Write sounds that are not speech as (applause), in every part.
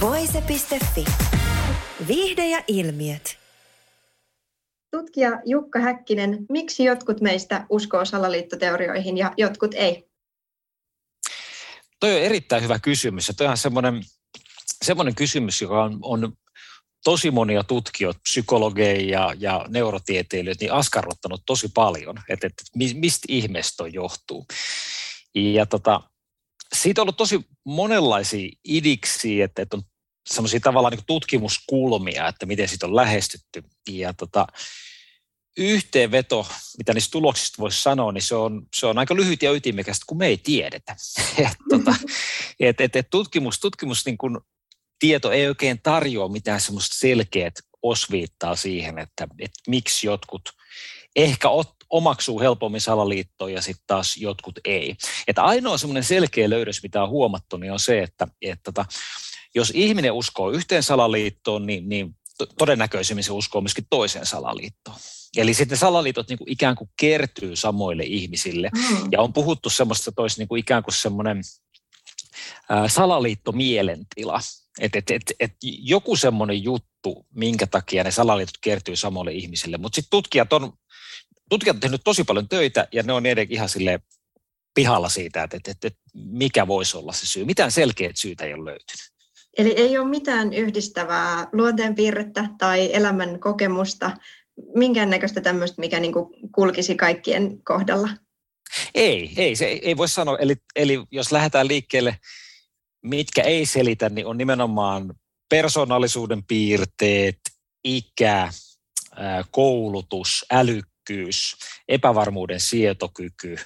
Voise.fi. Viihde ja ilmiöt. Tutkija Jukka Häkkinen, miksi jotkut meistä uskoo salaliittoteorioihin ja jotkut ei? Toi on erittäin hyvä kysymys ja toi on semmoinen, semmoinen kysymys, joka on, on tosi monia tutkijoita, psykologeja ja, ja neurotieteilijöitä niin askarruttanut tosi paljon, että, että mistä ihmeestä johtuu. Ja tota, siitä on ollut tosi monenlaisia idiksi, että, että on semmoisia tavallaan niin tutkimuskulmia, että miten siitä on lähestytty. Ja tota, yhteenveto, mitä niistä tuloksista voisi sanoa, niin se on, se on aika lyhyt ja ytimekästä, kun me ei tiedetä. (laughs) et, tota, et, et, et tutkimus, tutkimus niin kuin tieto ei oikein tarjoa mitään semmoista selkeät osviittaa siihen, että, että miksi jotkut ehkä ot, omaksuu helpommin salaliittoa ja sitten taas jotkut ei. Että ainoa semmoinen selkeä löydös, mitä on huomattu, niin on se, että, että tota, jos ihminen uskoo yhteen salaliittoon, niin, niin todennäköisemmin se uskoo myöskin toiseen salaliittoon. Eli sitten salaliitot niin kuin ikään kuin kertyy samoille ihmisille. Mm. Ja on puhuttu semmoista, että olisi niin kuin ikään kuin semmoinen salaliittomielentila. Että et, et, et joku semmoinen juttu, minkä takia ne salaliitot kertyy samoille ihmisille. Mutta sitten tutkijat on, tutkijat on tehnyt tosi paljon töitä ja ne on edelleen ihan sille pihalla siitä, että, että, että, mikä voisi olla se syy. Mitään selkeät syytä ei ole löytynyt. Eli ei ole mitään yhdistävää luonteenpiirrettä tai elämän kokemusta, minkäännäköistä tämmöistä, mikä niin kuin kulkisi kaikkien kohdalla? Ei, ei, se ei, ei voi sanoa. Eli, eli jos lähdetään liikkeelle, mitkä ei selitä, niin on nimenomaan persoonallisuuden piirteet, ikä, koulutus, älykkyys, epävarmuuden sietokyky,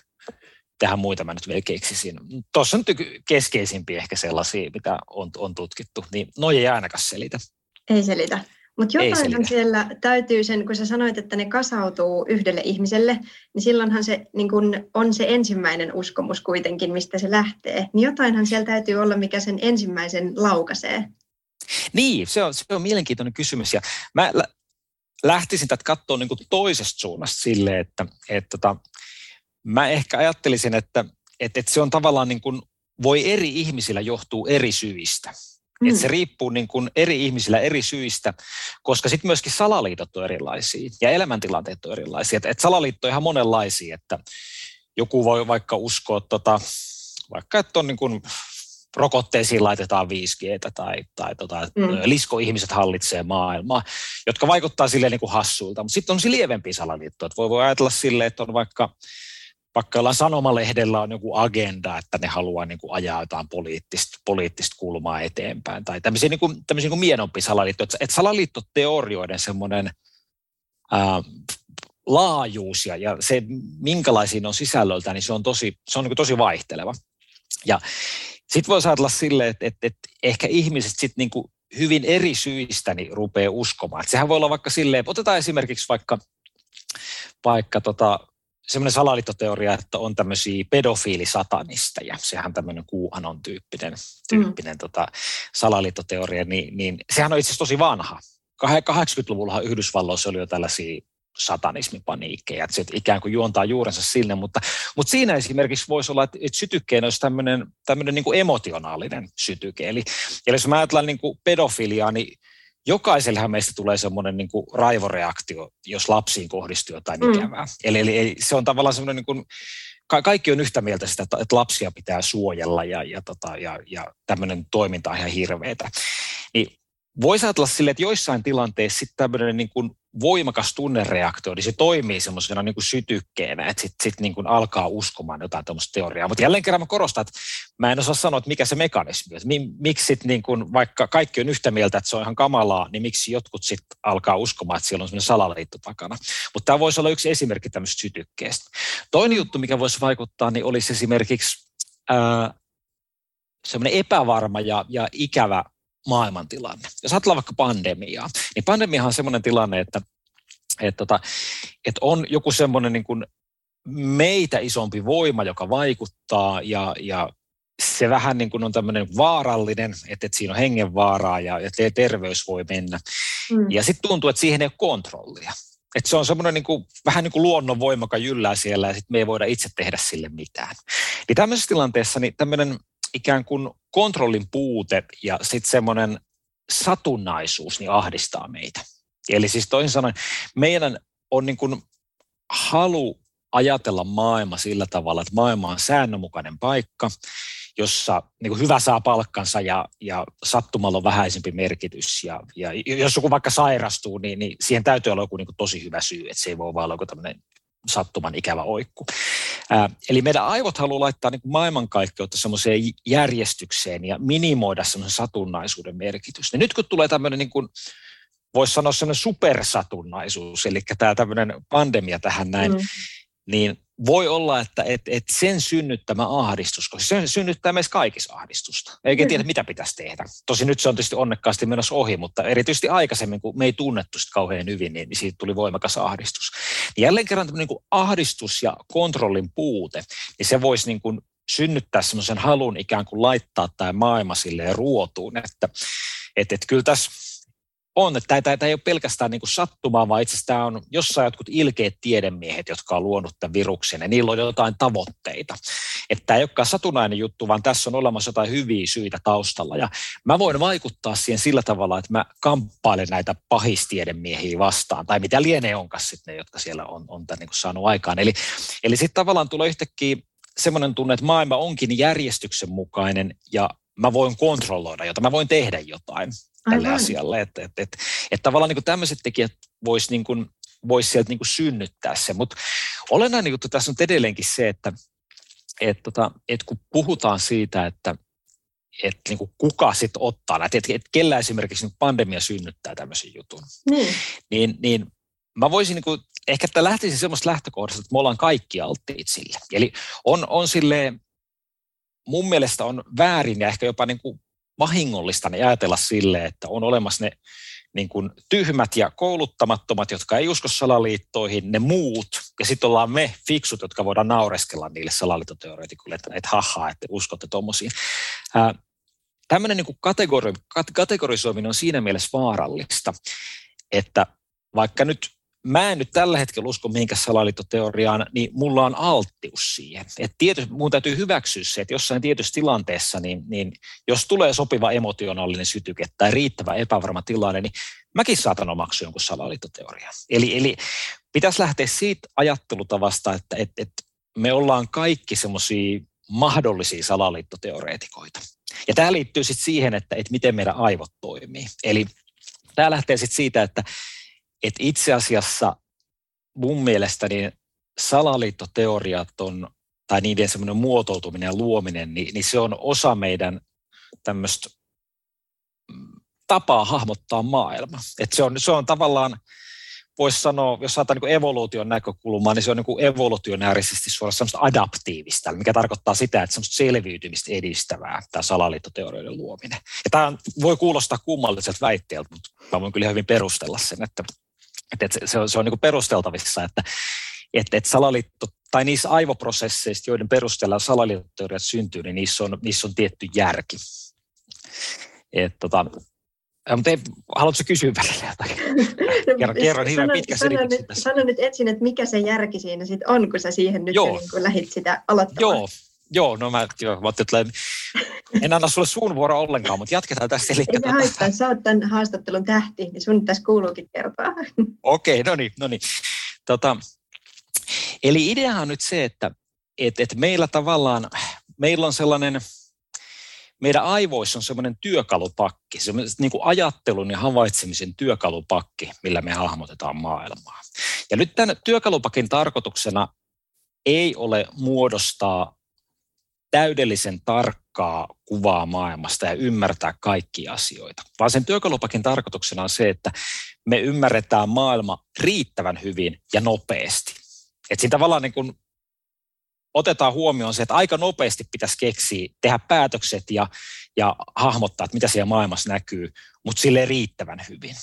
tähän muita mä nyt vielä keksisin. Tuossa on keskeisimpiä ehkä sellaisia, mitä on, on tutkittu, niin noja ei ainakaan selitä. Ei selitä. Mutta jotainhan siellä täytyy sen, kun sä sanoit, että ne kasautuu yhdelle ihmiselle, niin silloinhan se niin kun on se ensimmäinen uskomus kuitenkin, mistä se lähtee. Niin jotainhan siellä täytyy olla, mikä sen ensimmäisen laukaisee. Niin, se on, se on mielenkiintoinen kysymys. Ja mä lähtisin tätä katsoa niin toisesta suunnasta silleen, että, että tota, mä ehkä ajattelisin, että, että, että se on tavallaan niin kuin, voi eri ihmisillä johtuu eri syistä. Mm. Että se riippuu niin kuin eri ihmisillä eri syistä, koska sitten myöskin salaliitot on erilaisia ja elämäntilanteet on erilaisia. Että et salaliitto on ihan monenlaisia, että joku voi vaikka uskoa, tota, vaikka että on niin kuin rokotteisiin laitetaan 5G tai, tai tota, mm. liskoihmiset hallitsee maailmaa, jotka vaikuttaa silleen niin kuin hassuilta. Mutta sitten on se lievempi salaliitto, että voi, voi ajatella silleen, että on vaikka vaikka jollain sanomalehdellä on joku agenda, että ne haluaa niin kuin ajaa jotain poliittista, poliittista kulmaa eteenpäin, tai tämmöisiä, niin kuin, tämmöisiä niin mienompi salaliitto. Että, että salaliittoteorioiden semmoinen ää, laajuus ja, ja se, minkälaisiin on sisällöltä, niin se on tosi, se on niin tosi vaihteleva. Ja sitten voisi ajatella silleen, että, että, että ehkä ihmiset sitten niin kuin hyvin eri syistä niin rupeaa uskomaan. Että sehän voi olla vaikka silleen, otetaan esimerkiksi vaikka, vaikka tota, semmoinen salaliittoteoria, että on tämmöisiä pedofiilisatanisteja, sehän tämmöinen kuuhanon tyyppinen, tyyppinen mm. tota, salaliittoteoria, niin, niin sehän on itse asiassa tosi vanha. 80-luvulla Yhdysvalloissa oli jo tällaisia satanismipaniikkeja, että se ikään kuin juontaa juurensa sinne, mutta, mutta siinä esimerkiksi voisi olla, että, että sytykkeen olisi tämmöinen, tämmöinen niin kuin emotionaalinen sytyke. Eli, eli jos mä ajattelen niin kuin pedofiliaa, niin jokaisellehan meistä tulee semmoinen niin kuin raivoreaktio, jos lapsiin kohdistuu jotain mm. ikävää. Eli, eli se on tavallaan semmoinen, niin kuin, ka- kaikki on yhtä mieltä sitä, että lapsia pitää suojella ja, ja, tota, ja, ja tämmöinen toiminta on ihan hirveätä. Niin voisi ajatella sille, että joissain tilanteissa sitten tämmöinen niin kuin voimakas tunnereaktio, niin se toimii semmoisena niin kuin sytykkeenä, että sitten sit niin alkaa uskomaan jotain tämmöistä teoriaa. Mutta jälleen kerran mä korostan, että mä en osaa sanoa, että mikä se mekanismi on. Miksi sit niin kuin, vaikka kaikki on yhtä mieltä, että se on ihan kamalaa, niin miksi jotkut sitten alkaa uskomaan, että siellä on semmoinen salaliitto takana. Mutta tämä voisi olla yksi esimerkki tämmöistä sytykkeestä. Toinen juttu, mikä voisi vaikuttaa, niin olisi esimerkiksi ää, semmoinen epävarma ja, ja ikävä maailmantilanne. Jos ajatellaan vaikka pandemiaa, niin pandemiahan on semmoinen tilanne, että, että, tota, että on joku semmoinen niin kuin meitä isompi voima, joka vaikuttaa ja, ja se vähän niin kuin on tämmöinen vaarallinen, että, että siinä on hengenvaaraa ja, ja terveys voi mennä. Mm. Ja sitten tuntuu, että siihen ei ole kontrollia. Että se on semmoinen niin kuin, vähän niin kuin luonnonvoima, joka jyllää siellä ja sitten me ei voida itse tehdä sille mitään. Niin tämmöisessä tilanteessa niin tämmöinen ikään kuin kontrollin puute ja sitten semmoinen satunnaisuus niin ahdistaa meitä. Eli siis toisin sanoen, meidän on niin kuin halu ajatella maailma sillä tavalla, että maailma on säännönmukainen paikka, jossa niin kuin hyvä saa palkkansa ja, ja sattumalla on vähäisempi merkitys. Ja, ja jos joku vaikka sairastuu, niin, niin siihen täytyy olla joku niin kuin tosi hyvä syy, että se ei voi olla joku tämmöinen sattuman ikävä oikku. Ää, eli meidän aivot haluaa laittaa niin maailmankaikkeutta semmoiseen järjestykseen ja minimoida semmoisen satunnaisuuden merkitys. Ja nyt kun tulee tämmöinen niin kuin, voisi sanoa semmoinen supersatunnaisuus, eli tämä tämmöinen pandemia tähän näin, mm. niin voi olla, että et, et sen synnyttämä ahdistus, koska se synnyttää meissä kaikissa ahdistusta. Eikä tiedä, mitä pitäisi tehdä. Tosi nyt se on tietysti onnekkaasti menossa ohi, mutta erityisesti aikaisemmin, kun me ei tunnettu sitä kauhean hyvin, niin, niin siitä tuli voimakas ahdistus. Niin jälleen kerran niin kuin ahdistus ja kontrollin puute, niin se voisi niin kuin synnyttää semmoisen halun ikään kuin laittaa tämä maailma silleen ruotuun, että et, et kyllä tässä on, että tämä, tämä ei ole pelkästään niin sattumaa, vaan itse asiassa tämä on jossain jotkut ilkeät tiedemiehet, jotka on luonut tämän viruksen, ja niillä on jotain tavoitteita. Että tämä ei olekaan satunnainen juttu, vaan tässä on olemassa jotain hyviä syitä taustalla. Ja mä voin vaikuttaa siihen sillä tavalla, että mä kamppailen näitä pahistiedemiehiä vastaan, tai mitä lienee onkaan sitten ne, jotka siellä on, on tämän niin saanut aikaan. Eli, eli sitten tavallaan tulee yhtäkkiä semmoinen tunne, että maailma onkin järjestyksen mukainen, ja mä voin kontrolloida jotain, mä voin tehdä jotain tälle Aivan. asialle. Että et, et, et tavallaan niin tämmöiset tekijät voisi niin kuin, vois sieltä niin kuin synnyttää se. Mutta olennainen juttu tässä on edelleenkin se, että et, tota, et kun puhutaan siitä, että et niin kuin kuka sitten ottaa näitä, että et kellä esimerkiksi pandemia synnyttää tämmöisen jutun, niin, niin, niin mä voisin niin kuin, ehkä että lähtisin semmoista lähtökohdasta, että me ollaan kaikki alttiit sille. Eli on, on silleen, mun mielestä on väärin ja ehkä jopa niin kuin vahingollista ne ajatella sille, että on olemassa ne niin kuin tyhmät ja kouluttamattomat, jotka ei usko salaliittoihin, ne muut, ja sitten ollaan me fiksut, jotka voidaan naureskella niille salaliittoteoreetikoille, että, että haha, että uskotte tuommoisiin. Tämmöinen niin kategori, kategorisoiminen on siinä mielessä vaarallista, että vaikka nyt mä en nyt tällä hetkellä usko mihinkään salaliittoteoriaan, niin mulla on alttius siihen. Et tietysti mun täytyy hyväksyä se, että jossain tietyssä tilanteessa, niin, niin jos tulee sopiva emotionaalinen sytyke tai riittävä epävarma tilanne, niin mäkin saatan omaksua jonkun salaliittoteorian. Eli, eli pitäisi lähteä siitä ajattelutavasta, että et, et me ollaan kaikki semmoisia mahdollisia salaliittoteoreetikoita. Ja tämä liittyy sitten siihen, että, että miten meidän aivot toimii. Eli tämä lähtee sitten siitä, että että itse asiassa mun mielestä niin salaliittoteoriat on, tai niiden semmoinen muotoutuminen ja luominen, niin, niin se on osa meidän tämmöistä mm, tapaa hahmottaa maailma. Et se, on, se on tavallaan, voisi sanoa, jos saattaa niin evoluution näkökulmaa, niin se on niin evolutionäärisesti suoraan semmoista adaptiivista, mikä tarkoittaa sitä, että semmoista selviytymistä edistävää, tämä salaliittoteorioiden luominen. Ja tämä voi kuulostaa kummalliselta väitteeltä, mutta mä voin kyllä hyvin perustella sen, että että se on, se on niin perusteltavissa, että että, että salaliitto tai niissä aivoprosesseissa, joiden perusteella salaliittoteoriat syntyy, niin niissä on, niissä on tietty järki. Et, tota, mutta ei, haluatko kysyä välillä jotain? (laughs) Kerro, kerro hirveän pitkä sano, nyt, sano nyt etsin, että mikä se järki siinä sitten on, kun sä siihen nyt Joo. niin lähdit sitä aloittamaan. Joo, Joo, no mä, joo, mä että en anna sulle suun vuoro ollenkaan, mutta jatketaan tässä. Eli Ei haittaa, sä oot tämän haastattelun tähti, niin sun tässä kuuluukin kertoa. Okei, okay, no niin, no niin. Tota, eli idea on nyt se, että et, et meillä tavallaan, meillä on sellainen, meidän aivoissa on semmoinen työkalupakki, semmoinen niin kuin ajattelun ja havaitsemisen työkalupakki, millä me hahmotetaan maailmaa. Ja nyt tämän työkalupakin tarkoituksena ei ole muodostaa täydellisen tarkkaa kuvaa maailmasta ja ymmärtää kaikkia asioita, vaan sen työkalupakin tarkoituksena on se, että me ymmärretään maailma riittävän hyvin ja nopeasti. Että siinä tavallaan niin kuin otetaan huomioon se, että aika nopeasti pitäisi keksiä, tehdä päätökset ja, ja hahmottaa, että mitä siellä maailmassa näkyy, mutta sille riittävän hyvin.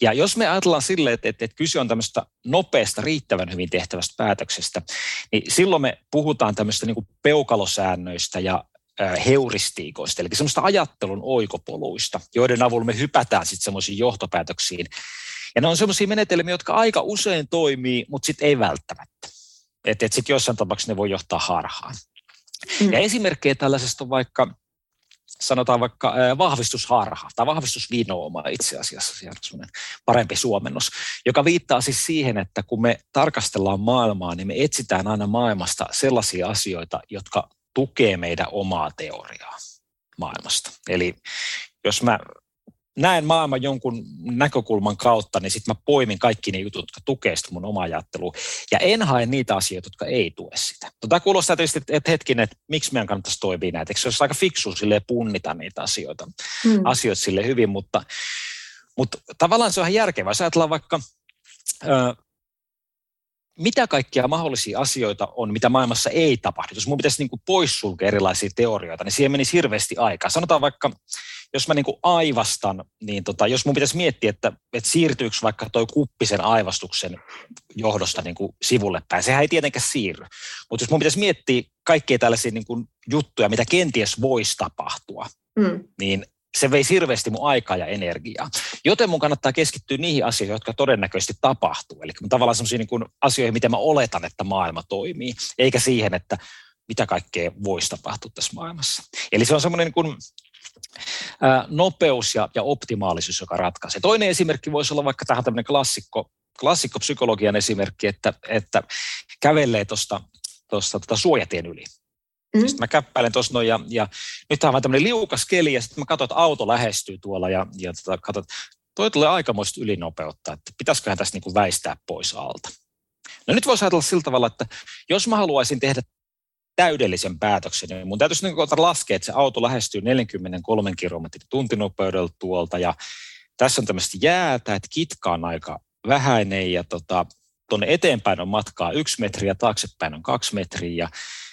Ja jos me ajatellaan silleen, että, että, että kyse on tämmöistä nopeasta, riittävän hyvin tehtävästä päätöksestä, niin silloin me puhutaan tämmöistä niin peukalosäännöistä ja heuristiikoista, eli semmoista ajattelun oikopoluista, joiden avulla me hypätään sitten semmoisiin johtopäätöksiin. Ja ne on semmoisia menetelmiä, jotka aika usein toimii, mutta sitten ei välttämättä. Että et sitten jossain tapauksessa ne voi johtaa harhaan. Mm. Ja esimerkkejä tällaisesta on vaikka, sanotaan vaikka vahvistusharha tai vahvistusvinooma itse asiassa, on parempi suomennos, joka viittaa siis siihen, että kun me tarkastellaan maailmaa, niin me etsitään aina maailmasta sellaisia asioita, jotka tukee meidän omaa teoriaa maailmasta. Eli jos mä näen maailman jonkun näkökulman kautta, niin sitten mä poimin kaikki ne jutut, jotka tukee sitä mun omaa ajattelua. Ja en hae niitä asioita, jotka ei tue sitä. Tota kuulostaa tietysti, että hetkinen, että miksi meidän kannattaisi toimia näitä. Eikö se olisi aika fiksu sille punnita niitä asioita, hmm. asioita sille hyvin, mutta, mutta tavallaan se on ihan järkevää. Jos ajatellaan vaikka mitä kaikkia mahdollisia asioita on, mitä maailmassa ei tapahdu. Jos mun pitäisi niin kuin poissulkea erilaisia teorioita, niin siihen menisi hirveästi aikaa. Sanotaan vaikka, jos mä niin kuin aivastan, niin tota, jos mun pitäisi miettiä, että, että siirtyykö vaikka toi kuppisen aivastuksen johdosta niin kuin sivulle päin, sehän ei tietenkään siirry. Mutta jos mun pitäisi miettiä kaikkia tällaisia niin kuin juttuja, mitä kenties voisi tapahtua, mm. niin se vei hirveästi mun aikaa ja energiaa. Joten mun kannattaa keskittyä niihin asioihin, jotka todennäköisesti tapahtuu. Eli tavallaan sellaisiin niin asioihin, miten mä oletan, että maailma toimii, eikä siihen, että mitä kaikkea voisi tapahtua tässä maailmassa. Eli se on semmoinen niin nopeus ja, ja optimaalisuus, joka ratkaisee. Toinen esimerkki voisi olla vaikka tähän tämmöinen klassikko, klassikko psykologian esimerkki, että, että kävelee tuosta tuosta suojatien yli. Mm. Sitten mä käppäilen tuossa noin ja, ja nyt on tämmöinen liukas keli ja sitten mä katson, että auto lähestyy tuolla ja, ja tota, katson, toi tulee aikamoista ylinopeutta, että pitäisiköhän tästä niin kuin väistää pois alta. No nyt voisi ajatella sillä tavalla, että jos mä haluaisin tehdä täydellisen päätöksen, niin mun täytyisi niin laskea, että se auto lähestyy 43 kilometrin tuntinopeudella tuolta ja tässä on tämmöistä jäätä, että kitka on aika vähäinen ja tota, tuonne eteenpäin on matkaa yksi metri ja taaksepäin on kaksi metriä ja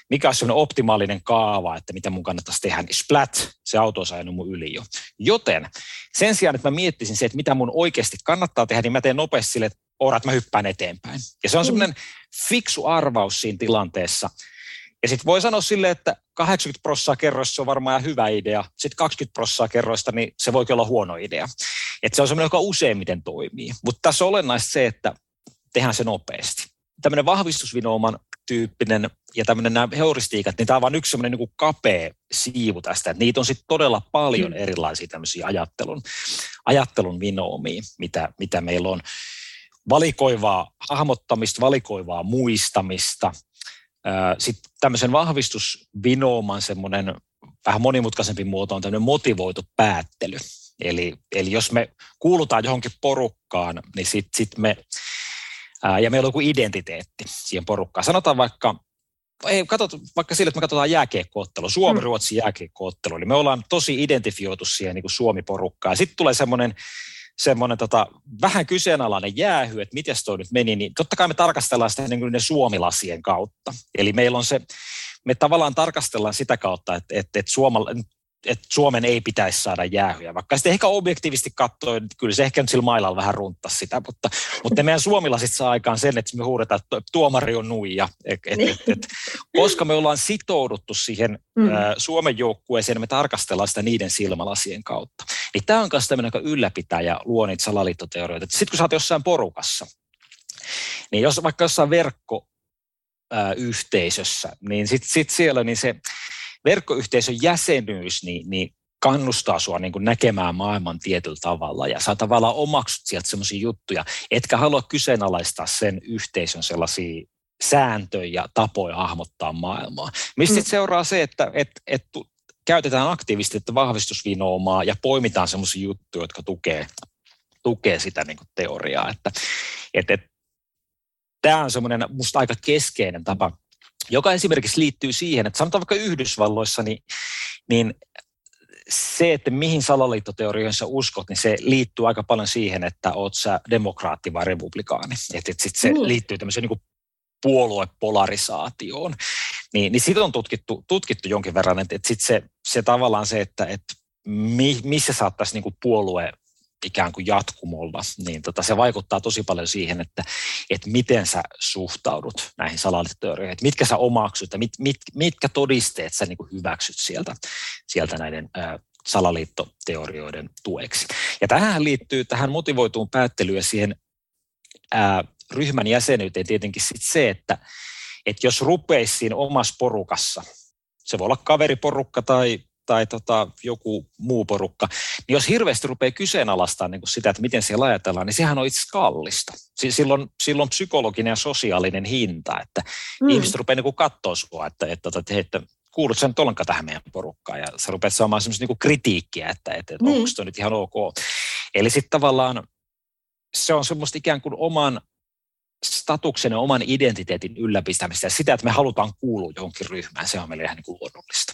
mikä olisi sellainen optimaalinen kaava, että mitä mun kannattaisi tehdä, niin splat, se auto on ajanut mun yli jo. Joten sen sijaan, että mä miettisin se, että mitä mun oikeasti kannattaa tehdä, niin mä teen nopeasti sille, että orat mä hyppään eteenpäin. Ja se on mm. semmoinen fiksu arvaus siinä tilanteessa. Ja sitten voi sanoa sille, että 80 prosenttia kerroista on varmaan hyvä idea, sitten 20 prosenttia kerroista, niin se voi olla huono idea. Et se on semmoinen, joka useimmiten toimii. Mutta tässä on olennaista se, että tehdään se nopeasti. Tämmöinen vahvistusvinouman tyyppinen ja tämmöinen nämä heuristiikat, niin tämä on vain yksi semmoinen niin kapea siivu tästä. Että niitä on sitten todella paljon mm. erilaisia tämmöisiä ajattelun, ajattelun vinoomia, mitä, mitä meillä on. Valikoivaa hahmottamista, valikoivaa muistamista. Sitten tämmöisen vahvistusvinooman semmoinen vähän monimutkaisempi muoto on tämmöinen motivoitu päättely. Eli, eli jos me kuulutaan johonkin porukkaan, niin sitten sit me ja meillä on joku identiteetti siihen porukkaan. Sanotaan vaikka, ei, katsot, vaikka sille, että me katsotaan jääkiekkoottelu, Suomi-Ruotsi mm. jääkiekkoottelu, eli me ollaan tosi identifioitu siihen niin kuin Suomi-porukkaan. Sitten tulee semmoinen semmoinen tota, vähän kyseenalainen jäähy, että miten toi nyt meni, niin totta kai me tarkastellaan sitä niin kuin ne suomilasien kautta. Eli meillä on se, me tavallaan tarkastellaan sitä kautta, että, että, että suomala, että Suomen ei pitäisi saada jäähyjä, vaikka sitten ehkä objektiivisesti katsoen, että kyllä se ehkä nyt sillä mailalla vähän runtta sitä, mutta, mutta meidän suomilaiset saa aikaan sen, että me huudetaan, että tuomari on nuija, et, et, et, et, koska me ollaan sitouduttu siihen mm. ä, Suomen joukkueeseen, niin me tarkastellaan sitä niiden silmälasien kautta. Niin tämä on myös tämmöinen, joka ylläpitää ja luo niitä salaliittoteorioita. Sitten kun sä oot jossain porukassa, niin jos vaikka jossain verkko yhteisössä, niin sitten sit siellä niin se verkkoyhteisön jäsenyys niin, niin kannustaa sinua niin näkemään maailman tietyllä tavalla ja sä tavallaan omaksut sieltä sellaisia juttuja, etkä halua kyseenalaistaa sen yhteisön sellaisia sääntöjä ja tapoja hahmottaa maailmaa. Mistä mm. seuraa se, että et, et, käytetään aktiivisesti että vahvistusvinoomaa ja poimitaan sellaisia juttuja, jotka tukee, tukee sitä niin teoriaa. Että, et, et, tämä on semmoinen musta aika keskeinen tapa joka esimerkiksi liittyy siihen, että sanotaan vaikka Yhdysvalloissa, niin, niin se, että mihin salaliittoteorioihin sä uskot, niin se liittyy aika paljon siihen, että oot sä demokraatti vai republikaani. Että et sit se mm. liittyy tämmöiseen niin puoluepolarisaatioon, niin, niin siitä on tutkittu, tutkittu jonkin verran, että, että sit se, se tavallaan se, että, että mi, missä saattaisi niin puolue ikään kuin jatkumolla, niin tota, se vaikuttaa tosi paljon siihen, että, että miten sä suhtaudut näihin salaliittoteorioihin, että mitkä sä omaksut ja mit, mit, mitkä todisteet sä niin kuin hyväksyt sieltä, sieltä näiden ää, salaliittoteorioiden tueksi. Ja tähän liittyy tähän motivoituun päättelyyn siihen ää, ryhmän jäsenyyteen tietenkin sit se, että, että jos rupeisi siinä omassa porukassa, se voi olla kaveriporukka tai tai tota, joku muu porukka, niin jos hirveästi rupeaa kyseenalaistamaan niin sitä, että miten siellä ajatellaan, niin sehän on itse kallista. Silloin, silloin psykologinen ja sosiaalinen hinta, että mm. ihmiset rupeaa niin katsoa sinua, että, että, että, että kuulut sen ollenkaan tähän meidän porukkaan, ja sä rupeat saamaan semmoista niin kritiikkiä, että, että, että mm. onko se nyt ihan ok. Eli sitten tavallaan se on semmoista ikään kuin oman statuksen ja oman identiteetin ylläpistämistä ja sitä, että me halutaan kuulua johonkin ryhmään, se on meille ihan niin kuin luonnollista.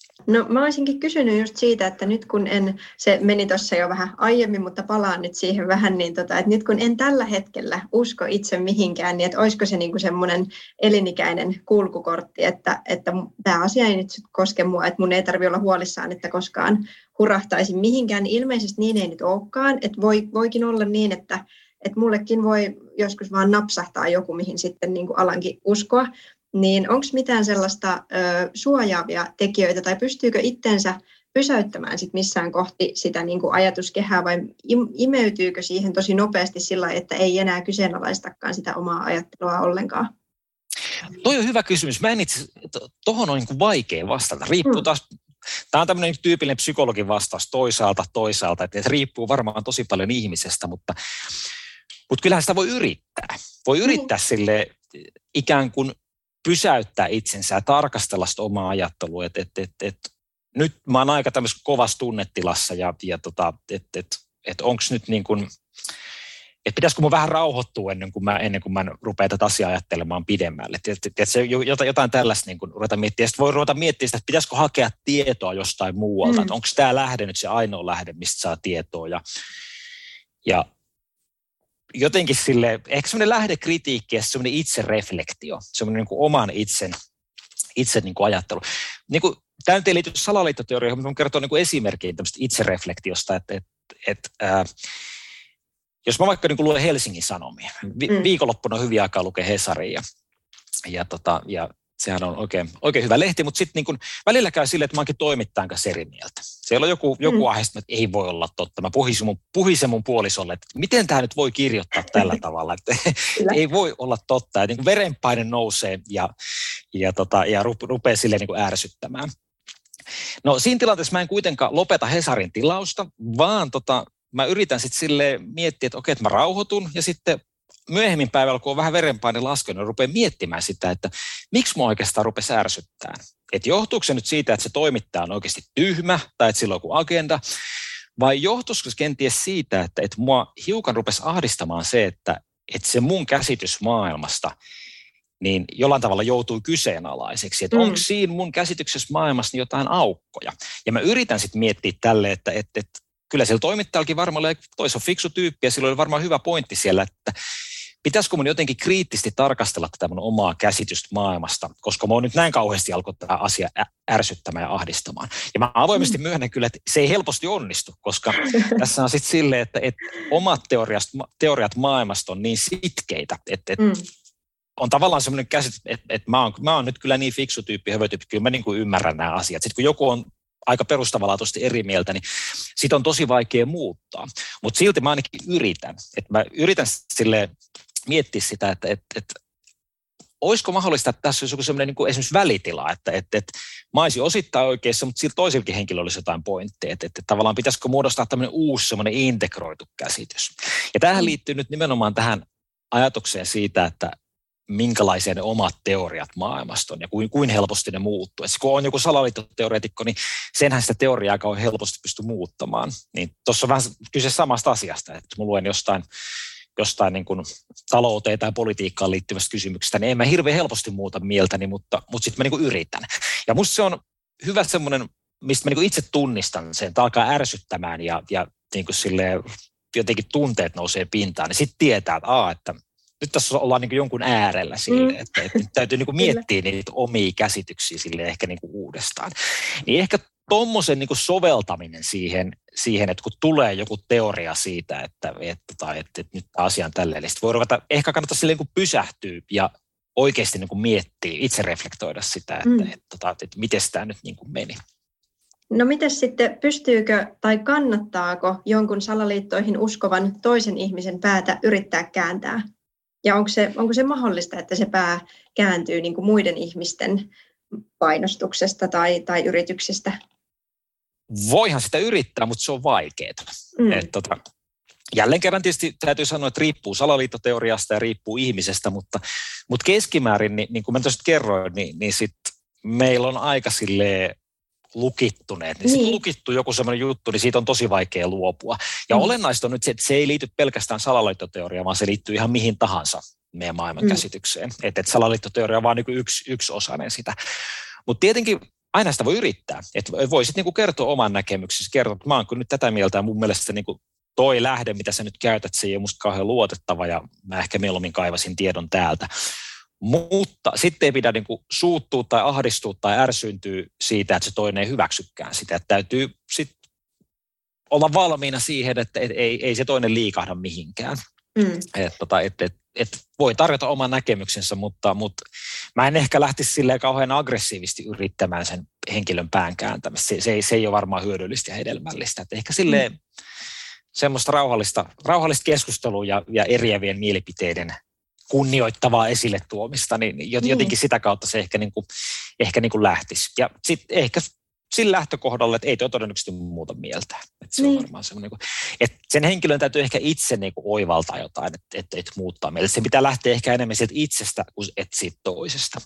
No mä olisinkin kysynyt just siitä, että nyt kun en, se meni tuossa jo vähän aiemmin, mutta palaan nyt siihen vähän, niin tota, että nyt kun en tällä hetkellä usko itse mihinkään, niin että olisiko se niin kuin semmoinen elinikäinen kulkukortti, että, että tämä asia ei nyt koske mua, että mun ei tarvitse olla huolissaan, että koskaan hurahtaisin mihinkään. Niin ilmeisesti niin ei nyt olekaan, että voi, voikin olla niin, että, että mullekin voi joskus vaan napsahtaa joku, mihin sitten niin kuin alankin uskoa niin onko mitään sellaista ö, suojaavia tekijöitä tai pystyykö itsensä pysäyttämään sit missään kohti sitä niin kuin ajatuskehää vai imeytyykö siihen tosi nopeasti sillä että ei enää kyseenalaistakaan sitä omaa ajattelua ollenkaan? Toi on hyvä kysymys. Mä en itse, tohon on niin kuin vaikea vastata. Riippuu mm. taas Tämä on tämmöinen tyypillinen psykologin vastaus toisaalta toisaalta, että se riippuu varmaan tosi paljon ihmisestä, mutta, mutta kyllähän sitä voi yrittää. Voi yrittää mm. sille ikään kuin pysäyttää itsensä ja tarkastella sitä omaa ajattelua, että et, et, et, nyt mä oon aika tämmöisessä kovassa tunnetilassa ja, ja tota, että et, et onko nyt niin kuin, että pitäisikö mun vähän rauhoittua ennen kuin mä, ennen kuin mä rupean tätä asiaa ajattelemaan pidemmälle. Että, että se jotain, jotain tällaista niin kuin ruveta miettiä. Sitten voi ruveta miettiä sitä, että pitäisikö hakea tietoa jostain muualta. Mm. Että onko tämä lähde nyt se ainoa lähde, mistä saa tietoa. Ja, ja jotenkin sille, ehkä semmoinen lähdekritiikki ja semmoinen itsereflektio, semmoinen niin kuin oman itsen, itse niin kuin ajattelu. Niin kuin, tämä nyt ei liity salaliittoteorioihin, mutta kertoo niin kuin esimerkkiin tämmöistä itsereflektiosta, että, että, että ää, jos mä vaikka niin kuin luen Helsingin Sanomia, vi- mm. viikonloppuna on hyvin aikaa lukea Hesaria, ja, tota, ja sehän on oikein, oikein hyvä lehti, mutta sitten niin välillä käy silleen, että mä oonkin toimittajan kanssa eri mieltä. Siellä on joku, joku mm. aihe, että ei voi olla totta. Mä puhisin mun, puhisen mun puolisolle, että miten tämä nyt voi kirjoittaa tällä (laughs) tavalla, että ei voi olla totta. Ja niin kuin verenpaine nousee ja, ja, tota, ja rupeaa silleen niin kuin ärsyttämään. No siinä tilanteessa mä en kuitenkaan lopeta Hesarin tilausta, vaan tota, mä yritän sitten sille miettiä, että okei, että mä rauhoitun ja sitten myöhemmin päivällä, kun on vähän verenpaine laskenut, niin rupeaa miettimään sitä, että miksi mua oikeastaan rupesi ärsyttää. Että johtuuko se nyt siitä, että se toimittaja on oikeasti tyhmä tai että sillä on joku agenda, vai johtuisiko se kenties siitä, että, että mua hiukan rupesi ahdistamaan se, että, että se mun käsitys maailmasta niin jollain tavalla joutuu kyseenalaiseksi, että mm. onko siinä mun käsityksessä maailmassa jotain aukkoja. Ja mä yritän sitten miettiä tälle, että, että, että kyllä siellä toimittajallakin varmaan oli, tois on fiksu tyyppi ja sillä oli varmaan hyvä pointti siellä, että pitäisikö mun jotenkin kriittisesti tarkastella tätä mun omaa käsitystä maailmasta, koska mä oon nyt näin kauheasti alkoi tämä asia ärsyttämään ja ahdistamaan. Ja mä avoimesti mm. myönnän kyllä, että se ei helposti onnistu, koska (laughs) tässä on sitten silleen, että, että omat teoriat maailmasta on niin sitkeitä, että, että mm on tavallaan semmoinen käsitys, että, että mä, oon, mä oon nyt kyllä niin fiksu tyyppi, hyvä tyyppi, kyllä mä niin kuin ymmärrän nämä asiat. Sitten kun joku on aika perustavanlaatuisesti eri mieltä, niin sitä on tosi vaikea muuttaa. Mutta silti mä ainakin yritän. Että mä yritän sille miettiä sitä, että, että, että olisiko mahdollista, että tässä olisi joku sellainen niin kuin esimerkiksi välitila, että, että, että mä olisin osittain oikeassa, mutta sillä toisellakin henkilöllä olisi jotain pointteja, että, että tavallaan pitäisikö muodostaa tämmöinen uusi semmoinen integroitu käsitys. Ja tähän mm. liittyy nyt nimenomaan tähän ajatukseen siitä, että minkälaisia ne omat teoriat maailmasta on ja kuin, kuin helposti ne muuttuu. Et kun on joku salaliittoteoreetikko, niin senhän sitä teoriaa aika helposti pysty muuttamaan. Niin tuossa on vähän kyse samasta asiasta, että mä luen jostain jostain niin kuin talouteen tai politiikkaan liittyvästä kysymyksestä, niin en mä hirveän helposti muuta mieltäni, mutta, mutta sitten mä niin kuin yritän. Ja musta se on hyvä semmoinen, mistä mä niin kuin itse tunnistan sen, että alkaa ärsyttämään ja, ja niin kuin silleen, jotenkin tunteet nousee pintaan, niin sitten tietää, että, aa, että nyt tässä ollaan niin jonkun äärellä sille, mm. että, että täytyy niin miettiä niitä omia käsityksiä sille ehkä niin uudestaan. Niin ehkä tuommoisen niin soveltaminen siihen, siihen, että kun tulee joku teoria siitä, että, että, tai, että, että nyt tämä asia on tälleen, niin voi ruveta, ehkä kannattaa silleen niin pysähtyä ja oikeasti niin kuin miettiä, itse reflektoida sitä, että, mm. että, että, että, että miten tämä nyt niin kuin meni. No miten sitten, pystyykö tai kannattaako jonkun salaliittoihin uskovan toisen ihmisen päätä yrittää kääntää? Ja onko se, onko se mahdollista, että se pää kääntyy niin kuin muiden ihmisten painostuksesta tai, tai yrityksistä? Voihan sitä yrittää, mutta se on vaikeaa. Mm. Et, tota, jälleen kerran tietysti täytyy sanoa, että riippuu salaliittoteoriasta ja riippuu ihmisestä, mutta, mutta keskimäärin, niin, niin kuin mä tuossa kerroin, niin, niin sit meillä on aika silleen lukittuneet, niin, niin. lukittu joku semmoinen juttu, niin siitä on tosi vaikea luopua. Ja mm. olennaista on nyt se, että se ei liity pelkästään salaliittoteoriaan, vaan se liittyy ihan mihin tahansa meidän maailman mm. käsitykseen. Että et salaliittoteoria on vain niin yksi, yksi osainen sitä. Mutta tietenkin aina sitä voi yrittää. Että voisit niinku kertoa oman näkemyksesi, kertoa, että mä oon nyt tätä mieltä ja mun mielestä niinku toi lähde, mitä sä nyt käytät, se ei ole musta kauhean luotettava ja mä ehkä mieluummin kaivasin tiedon täältä. Mutta sitten ei pidä niin kuin suuttua tai ahdistua tai ärsyyntyä siitä, että se toinen ei hyväksykään sitä. Että täytyy sitten olla valmiina siihen, että et, ei, ei se toinen liikahda mihinkään. Mm. Et, tota, et, et, et voi tarjota oman näkemyksensä, mutta, mutta mä en ehkä lähtisi silleen kauhean aggressiivisesti yrittämään sen henkilön pään kääntämistä. Se, se, ei, se ei ole varmaan hyödyllistä ja hedelmällistä. Et ehkä silleen mm. semmoista rauhallista, rauhallista keskustelua ja, ja eriävien mielipiteiden kunnioittavaa esille tuomista, niin, niin jotenkin niin. sitä kautta se ehkä, niin kuin, ehkä niin kuin lähtisi. Ja sitten ehkä sillä lähtökohdalla, että ei tuo todennäköisesti muuta mieltä. Että se niin. on varmaan semmoinen, että sen henkilön täytyy ehkä itse niin kuin oivaltaa jotain, että, että, että muuttaa mieltä. Se pitää lähteä ehkä enemmän sieltä itsestä kuin että siitä toisesta.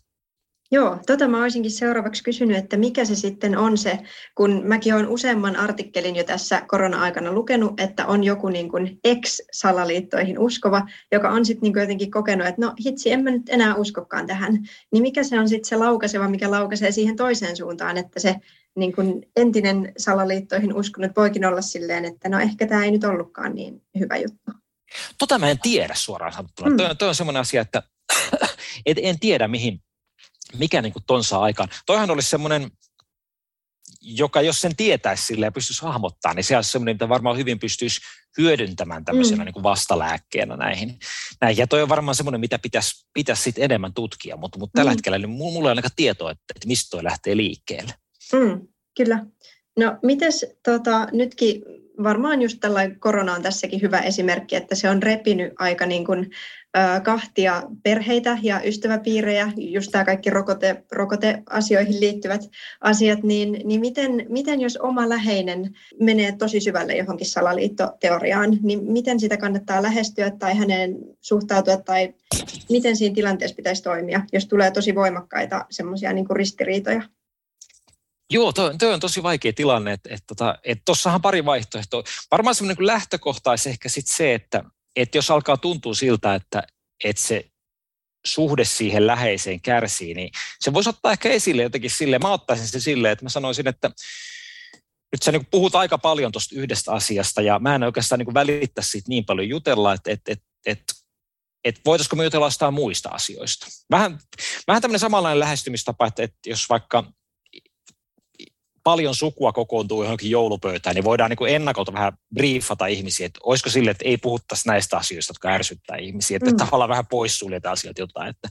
Joo, tota mä olisinkin seuraavaksi kysynyt, että mikä se sitten on se, kun mäkin olen useamman artikkelin jo tässä korona-aikana lukenut, että on joku niin kuin ex-salaliittoihin uskova, joka on sitten niin jotenkin kokenut, että no hitsi, en mä nyt enää uskokaan tähän. Niin mikä se on sitten se laukaiseva, mikä laukaisee siihen toiseen suuntaan, että se niin kuin entinen salaliittoihin uskonut voikin olla silleen, että no ehkä tämä ei nyt ollutkaan niin hyvä juttu. Tota mä en tiedä suoraan sanottuna. Mm. Tuo, tuo on semmoinen asia, että (clears throat) et en tiedä mihin, mikä niin kuin ton saa aikaan. Toihan olisi semmoinen, joka jos sen tietäisi sille ja pystyisi hahmottaa, niin se olisi semmoinen, mitä varmaan hyvin pystyisi hyödyntämään tämmöisenä mm. niin kuin vastalääkkeenä näihin. näihin. Ja toi on varmaan semmoinen, mitä pitäisi, pitäisi sit enemmän tutkia, mutta, mutta tällä mm. hetkellä niin mulla ei ainakaan tietoa, että, että mistä toi lähtee liikkeelle. Mm, kyllä. No mites tota, nytkin varmaan just tällainen korona on tässäkin hyvä esimerkki, että se on repinyt aika niin kuin, äh, kahtia perheitä ja ystäväpiirejä, just tämä kaikki rokote, rokoteasioihin liittyvät asiat, niin, niin miten, miten jos oma läheinen menee tosi syvälle johonkin salaliittoteoriaan, niin miten sitä kannattaa lähestyä tai häneen suhtautua tai miten siinä tilanteessa pitäisi toimia, jos tulee tosi voimakkaita semmoisia niin ristiriitoja? Joo, toi, toi on tosi vaikea tilanne, että et, tota, et tossahan pari vaihtoehtoa. Varmaan semmoinen niin lähtökohta olisi ehkä sit se, että et jos alkaa tuntua siltä, että et se suhde siihen läheiseen kärsii, niin se voisi ottaa ehkä esille jotenkin sille. Mä ottaisin sen silleen, että mä sanoisin, että nyt sä niin puhut aika paljon tuosta yhdestä asiasta ja mä en oikeastaan niin välittää siitä niin paljon jutella, että, että, että, että että voitaisiko me jutella jostain muista asioista. Vähän, vähän tämmöinen samanlainen lähestymistapa, että, että jos vaikka paljon sukua kokoontuu johonkin joulupöytään, niin voidaan niin kuin ennakolta vähän briefata ihmisiä, että olisiko sille, että ei puhuttaisi näistä asioista, jotka ärsyttää ihmisiä, että mm. tavallaan vähän poissuljetaan asiat jotain, että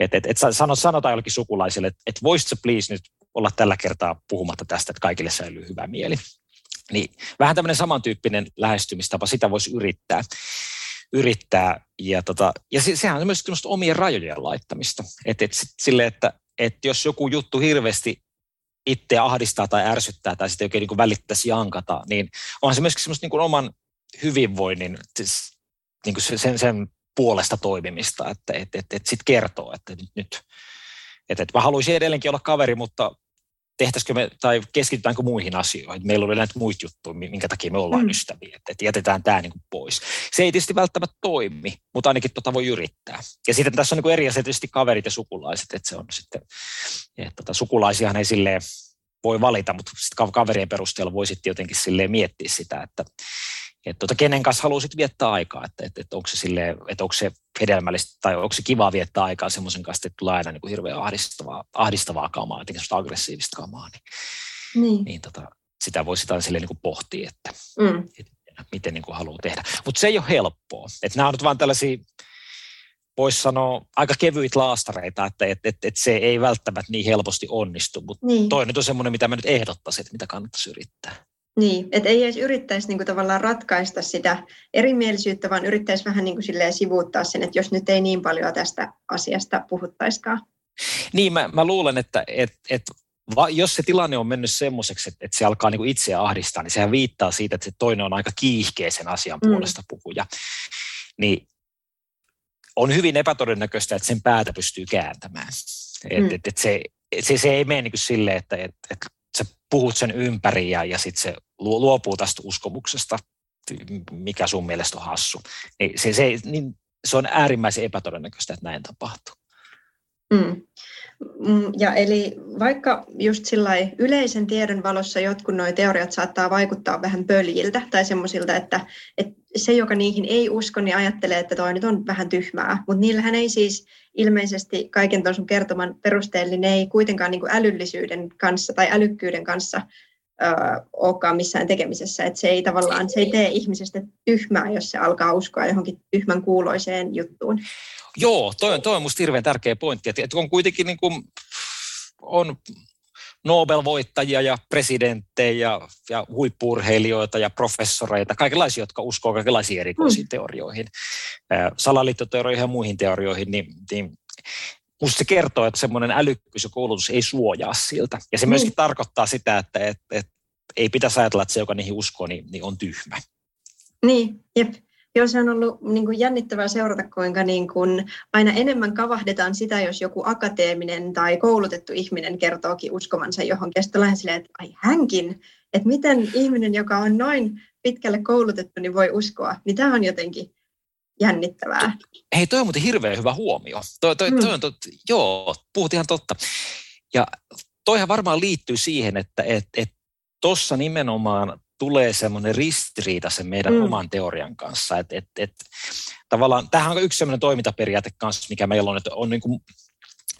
että, että, että sanot, sanotaan jollekin sukulaisille, että, että voisitko please nyt olla tällä kertaa puhumatta tästä, että kaikille säilyy hyvä mieli. Niin vähän tämmöinen samantyyppinen lähestymistapa, sitä voisi yrittää. yrittää. Ja, tota, ja se, sehän on myös omien rajojen laittamista. Että, että, sille, että, että jos joku juttu hirveästi itseä ahdistaa tai ärsyttää tai sitten oikein niin välittäisi jankata, niin onhan se myöskin semmoista niin kuin oman hyvinvoinnin siis, niin kuin sen, sen puolesta toimimista, että et, et, et sitten kertoo, että nyt, nyt että, että mä haluaisin edelleenkin olla kaveri, mutta tehtäisikö me, tai keskitytäänkö muihin asioihin. Meillä oli näitä muita juttuja, minkä takia me ollaan mm. ystäviä, että, jätetään tämä niin kuin pois. Se ei tietysti välttämättä toimi, mutta ainakin tota voi yrittää. Ja sitten tässä on niin kuin eri asiat, tietysti kaverit ja sukulaiset, että se on sitten, että tota, sukulaisiahan ei silleen voi valita, mutta sitten kaverien perusteella voi sitten jotenkin silleen miettiä sitä, että, että tota, kenen kanssa haluaisit viettää aikaa, että, että, että onko se silleen, että onko se hedelmällistä tai onko se kiva viettää aikaa semmoisen kanssa, että tulee aina niin kuin hirveän ahdistavaa, ahdistavaa kamaa, jotenkin aggressiivista kamaa, niin, niin. niin tota, sitä voi sitä silleen niin kuin pohtia, että, mm. että miten niin kuin haluaa tehdä. Mutta se ei ole helppoa. Että nämä on nyt vaan tällaisia, voisi sanoa, aika kevyitä laastareita, että et, et, et se ei välttämättä niin helposti onnistu, mutta niin. toi nyt on semmoinen, mitä mä nyt ehdottaisin, että mitä kannattaisi yrittää. Niin, että ei edes yrittäisi niin kuin tavallaan ratkaista sitä erimielisyyttä, vaan yrittäisi vähän niin kuin sivuuttaa sen, että jos nyt ei niin paljon tästä asiasta puhuttaiskaan. Niin, mä, mä luulen, että et, et, va, jos se tilanne on mennyt semmoiseksi, että, että se alkaa niin kuin itseä ahdistaa, niin sehän viittaa siitä, että se toinen on aika kiihkeä sen asian mm. puolesta puhuja. Niin on hyvin epätodennäköistä, että sen päätä pystyy kääntämään. Mm. Et, et, et se, se, se ei mene niin kuin silleen, että et, et sä puhut sen ympäri ja, ja sitten se luopuu tästä uskomuksesta, mikä sun mielestä on hassu. Niin se, se, niin se on äärimmäisen epätodennäköistä, että näin tapahtuu. Mm. mm ja eli vaikka just yleisen tiedon valossa jotkut nuo teoriat saattaa vaikuttaa vähän pöljiltä tai semmoisilta, että, että se, joka niihin ei usko, niin ajattelee, että toi nyt on vähän tyhmää. Mutta niillähän ei siis ilmeisesti kaiken tuon sun kertoman perusteella, niin ei kuitenkaan niin kuin älyllisyyden kanssa tai älykkyyden kanssa ö, olekaan missään tekemisessä. Että se ei tavallaan, se ei tee ihmisestä tyhmää, jos se alkaa uskoa johonkin tyhmän kuuloiseen juttuun. Joo, toi on, toi on musta hirveän tärkeä pointti, että on kuitenkin niin kuin, on Nobel-voittajia ja presidenttejä ja, ja huippurheilijoita ja professoreita, kaikenlaisia, jotka uskoo kaikenlaisiin erikoisiin mm. teorioihin, salaliittoteorioihin ja muihin teorioihin, niin, niin Minusta se kertoo, että semmoinen älykkyys ja koulutus ei suojaa siltä. Ja se myöskin mm. tarkoittaa sitä, että, että, että ei pitäisi ajatella, että se, joka niihin uskoo, niin, niin on tyhmä. Niin, jep. Joo, se on ollut niin kuin jännittävää seurata, kuinka niin kuin aina enemmän kavahdetaan sitä, jos joku akateeminen tai koulutettu ihminen kertookin uskomansa johonkin. Sitten silleen, että ai hänkin, että miten ihminen, joka on noin pitkälle koulutettu, niin voi uskoa. Niin tämä on jotenkin jännittävää. Hei, toi on muuten hirveän hyvä huomio. Toi, toi, toi on tot, joo, puhut ihan totta. Ja toihan varmaan liittyy siihen, että et, et tuossa nimenomaan tulee semmoinen ristiriita sen meidän mm. oman teorian kanssa. Et, et, et, tavallaan, tämähän on yksi semmoinen toimintaperiaate kanssa, mikä meillä on, että on niin kuin,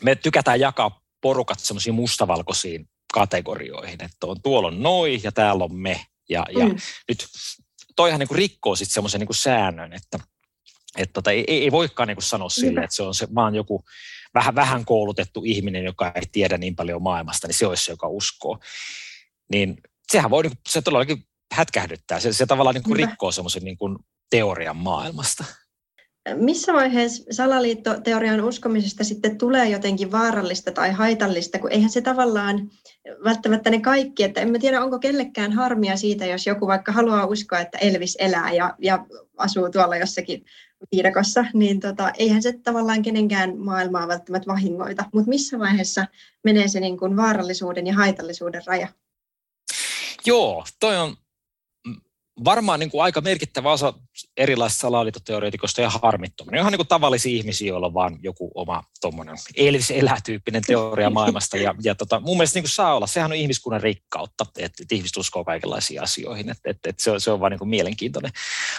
me tykätään jakaa porukat semmoisiin mustavalkoisiin kategorioihin, että on, tuolla on noi ja täällä on me. Ja, mm. ja nyt toihan niin kuin rikkoo sitten semmoisen niin säännön, että, että tota, ei, ei voikaan niin sanoa sille, että se on se, vaan joku vähän, vähän koulutettu ihminen, joka ei tiedä niin paljon maailmasta, niin se olisi se, joka uskoo. Niin sehän voi, niinku, se todellakin hätkähdyttää. Se, se tavallaan niin kuin rikkoo semmoisen niin kuin teorian maailmasta. Missä vaiheessa salaliittoteorian uskomisesta sitten tulee jotenkin vaarallista tai haitallista, kun eihän se tavallaan välttämättä ne kaikki, että en mä tiedä onko kellekään harmia siitä, jos joku vaikka haluaa uskoa, että Elvis elää ja, ja asuu tuolla jossakin viidakossa, niin tota, eihän se tavallaan kenenkään maailmaa välttämättä vahingoita, mutta missä vaiheessa menee se niin kuin vaarallisuuden ja haitallisuuden raja? Joo, toi on varmaan niin kuin aika merkittävä osa erilaisista salaliittoteoreetikoista ja harmittomia. Ihan niin kuin tavallisia ihmisiä, joilla on vaan joku oma tuommoinen Elvis elätyyppinen teoria maailmasta. Ja, ja tota, mun mielestä niin kuin saa olla, sehän on ihmiskunnan rikkautta, että, että ihmiset uskoo kaikenlaisiin asioihin. Että, että, että se, on, se on vaan niin kuin mielenkiintoinen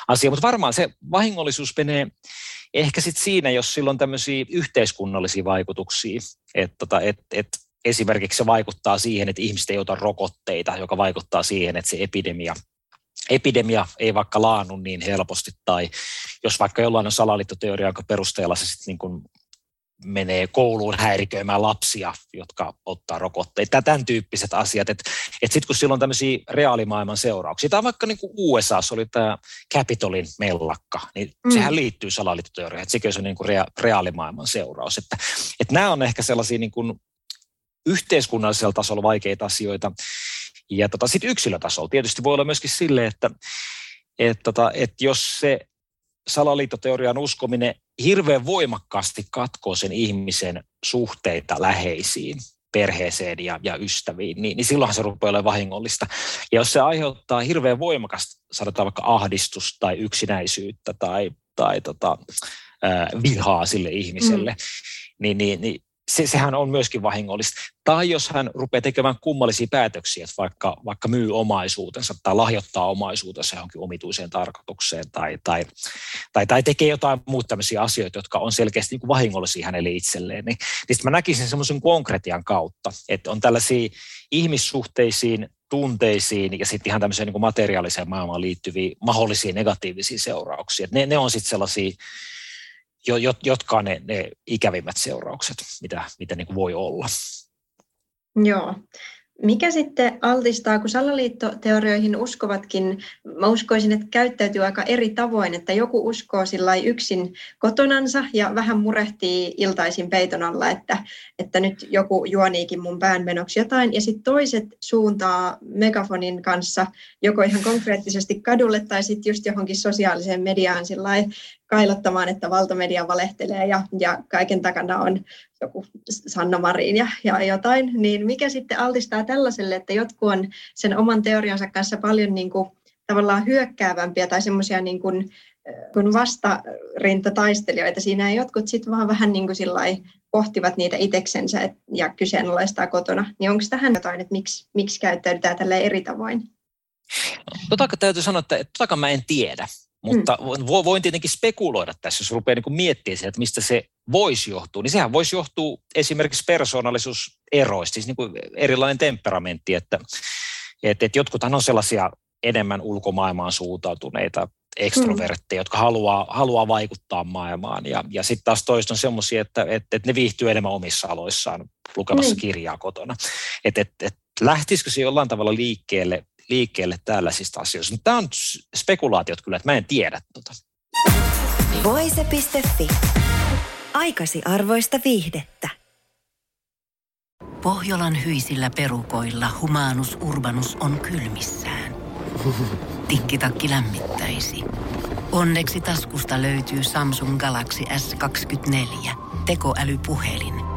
asia. Mutta varmaan se vahingollisuus menee ehkä sitten siinä, jos sillä on tämmöisiä yhteiskunnallisia vaikutuksia. Että, tota, että, että esimerkiksi se vaikuttaa siihen, että ihmiset ei ota rokotteita, joka vaikuttaa siihen, että se epidemia epidemia ei vaikka laannu niin helposti, tai jos vaikka jollain on salaliittoteoria, jonka perusteella se sitten niin kuin menee kouluun häiriköimään lapsia, jotka ottaa rokotteita. Tämän tyyppiset asiat. Että et sitten kun silloin tämmöisiä reaalimaailman seurauksia, tai vaikka niin kuin USA oli tämä Capitolin mellakka, niin mm. sehän liittyy salaliittoteoriaan, että sekin on niin kuin rea- reaalimaailman seuraus. Että, että nämä on ehkä sellaisia niin kuin yhteiskunnallisella tasolla vaikeita asioita. Ja tota, sitten yksilötasolla tietysti voi olla myöskin sille, että et, tota, et jos se salaliittoteorian uskominen hirveän voimakkaasti katkoo sen ihmisen suhteita läheisiin, perheeseen ja, ja ystäviin, niin, niin silloinhan se rupeaa olemaan vahingollista. Ja jos se aiheuttaa hirveän voimakasta, sanotaan vaikka ahdistusta tai yksinäisyyttä tai, tai tota, äh, vihaa sille ihmiselle, mm. niin, niin, niin se, sehän on myöskin vahingollista. Tai jos hän rupeaa tekemään kummallisia päätöksiä, että vaikka, vaikka myy omaisuutensa tai lahjoittaa omaisuutensa johonkin omituiseen tarkoitukseen tai, tai, tai, tai tekee jotain muuta tämmöisiä asioita, jotka on selkeästi niin kuin vahingollisia hänelle itselleen, niin, niin mä näkisin semmoisen konkretian kautta, että on tällaisia ihmissuhteisiin, tunteisiin ja sitten ihan tämmöiseen niin kuin materiaaliseen maailmaan liittyviä mahdollisia negatiivisia seurauksia. Ne, ne on sitten sellaisia jo, jotka on ne, ne ikävimmät seuraukset, mitä, mitä niin kuin voi olla. Joo. Mikä sitten altistaa, kun salaliittoteorioihin uskovatkin, mä uskoisin, että käyttäytyy aika eri tavoin, että joku uskoo sillä yksin kotonansa ja vähän murehtii iltaisin peiton alla, että, että nyt joku juoniikin mun päänmenoksi jotain, ja sitten toiset suuntaa megafonin kanssa joko ihan konkreettisesti kadulle tai sitten just johonkin sosiaaliseen mediaan sillä kailottamaan, että valtamedia valehtelee ja, ja kaiken takana on joku Sanna Marin ja, ja jotain, niin mikä sitten altistaa tällaiselle, että jotkut on sen oman teoriansa kanssa paljon niin kuin, tavallaan hyökkäävämpiä tai semmoisia niin kuin, kun vastarintataistelijoita siinä ja jotkut sitten vaan vähän niin kuin pohtivat niitä iteksensä ja kyseenalaistaa kotona, niin onko tähän jotain, että miksi, miksi käyttäydytään tällä eri tavoin? Tota täytyy sanoa, että tota mä en tiedä. Mutta hmm. voin tietenkin spekuloida tässä, jos rupeaa niin miettimään että mistä se voisi johtua. Niin sehän voisi johtua esimerkiksi persoonallisuuseroista, siis niin kuin erilainen temperamentti, että, että, että jotkuthan on sellaisia enemmän ulkomaailmaan suuntautuneita ekstrovertteja, hmm. jotka haluaa, haluaa vaikuttaa maailmaan. Ja, ja sitten taas toista on semmoisia, että, että, että ne viihtyy enemmän omissa aloissaan lukemassa hmm. kirjaa kotona. Että et, et, lähtisikö se jollain tavalla liikkeelle liikkeelle tällaisista asioista. Mutta tämä on spekulaatiot kyllä, että mä en tiedä. Tota. Voise.fi. Aikasi arvoista viihdettä. Pohjolan hyisillä perukoilla humanus urbanus on kylmissään. Tikkitakki lämmittäisi. Onneksi taskusta löytyy Samsung Galaxy S24 tekoälypuhelin –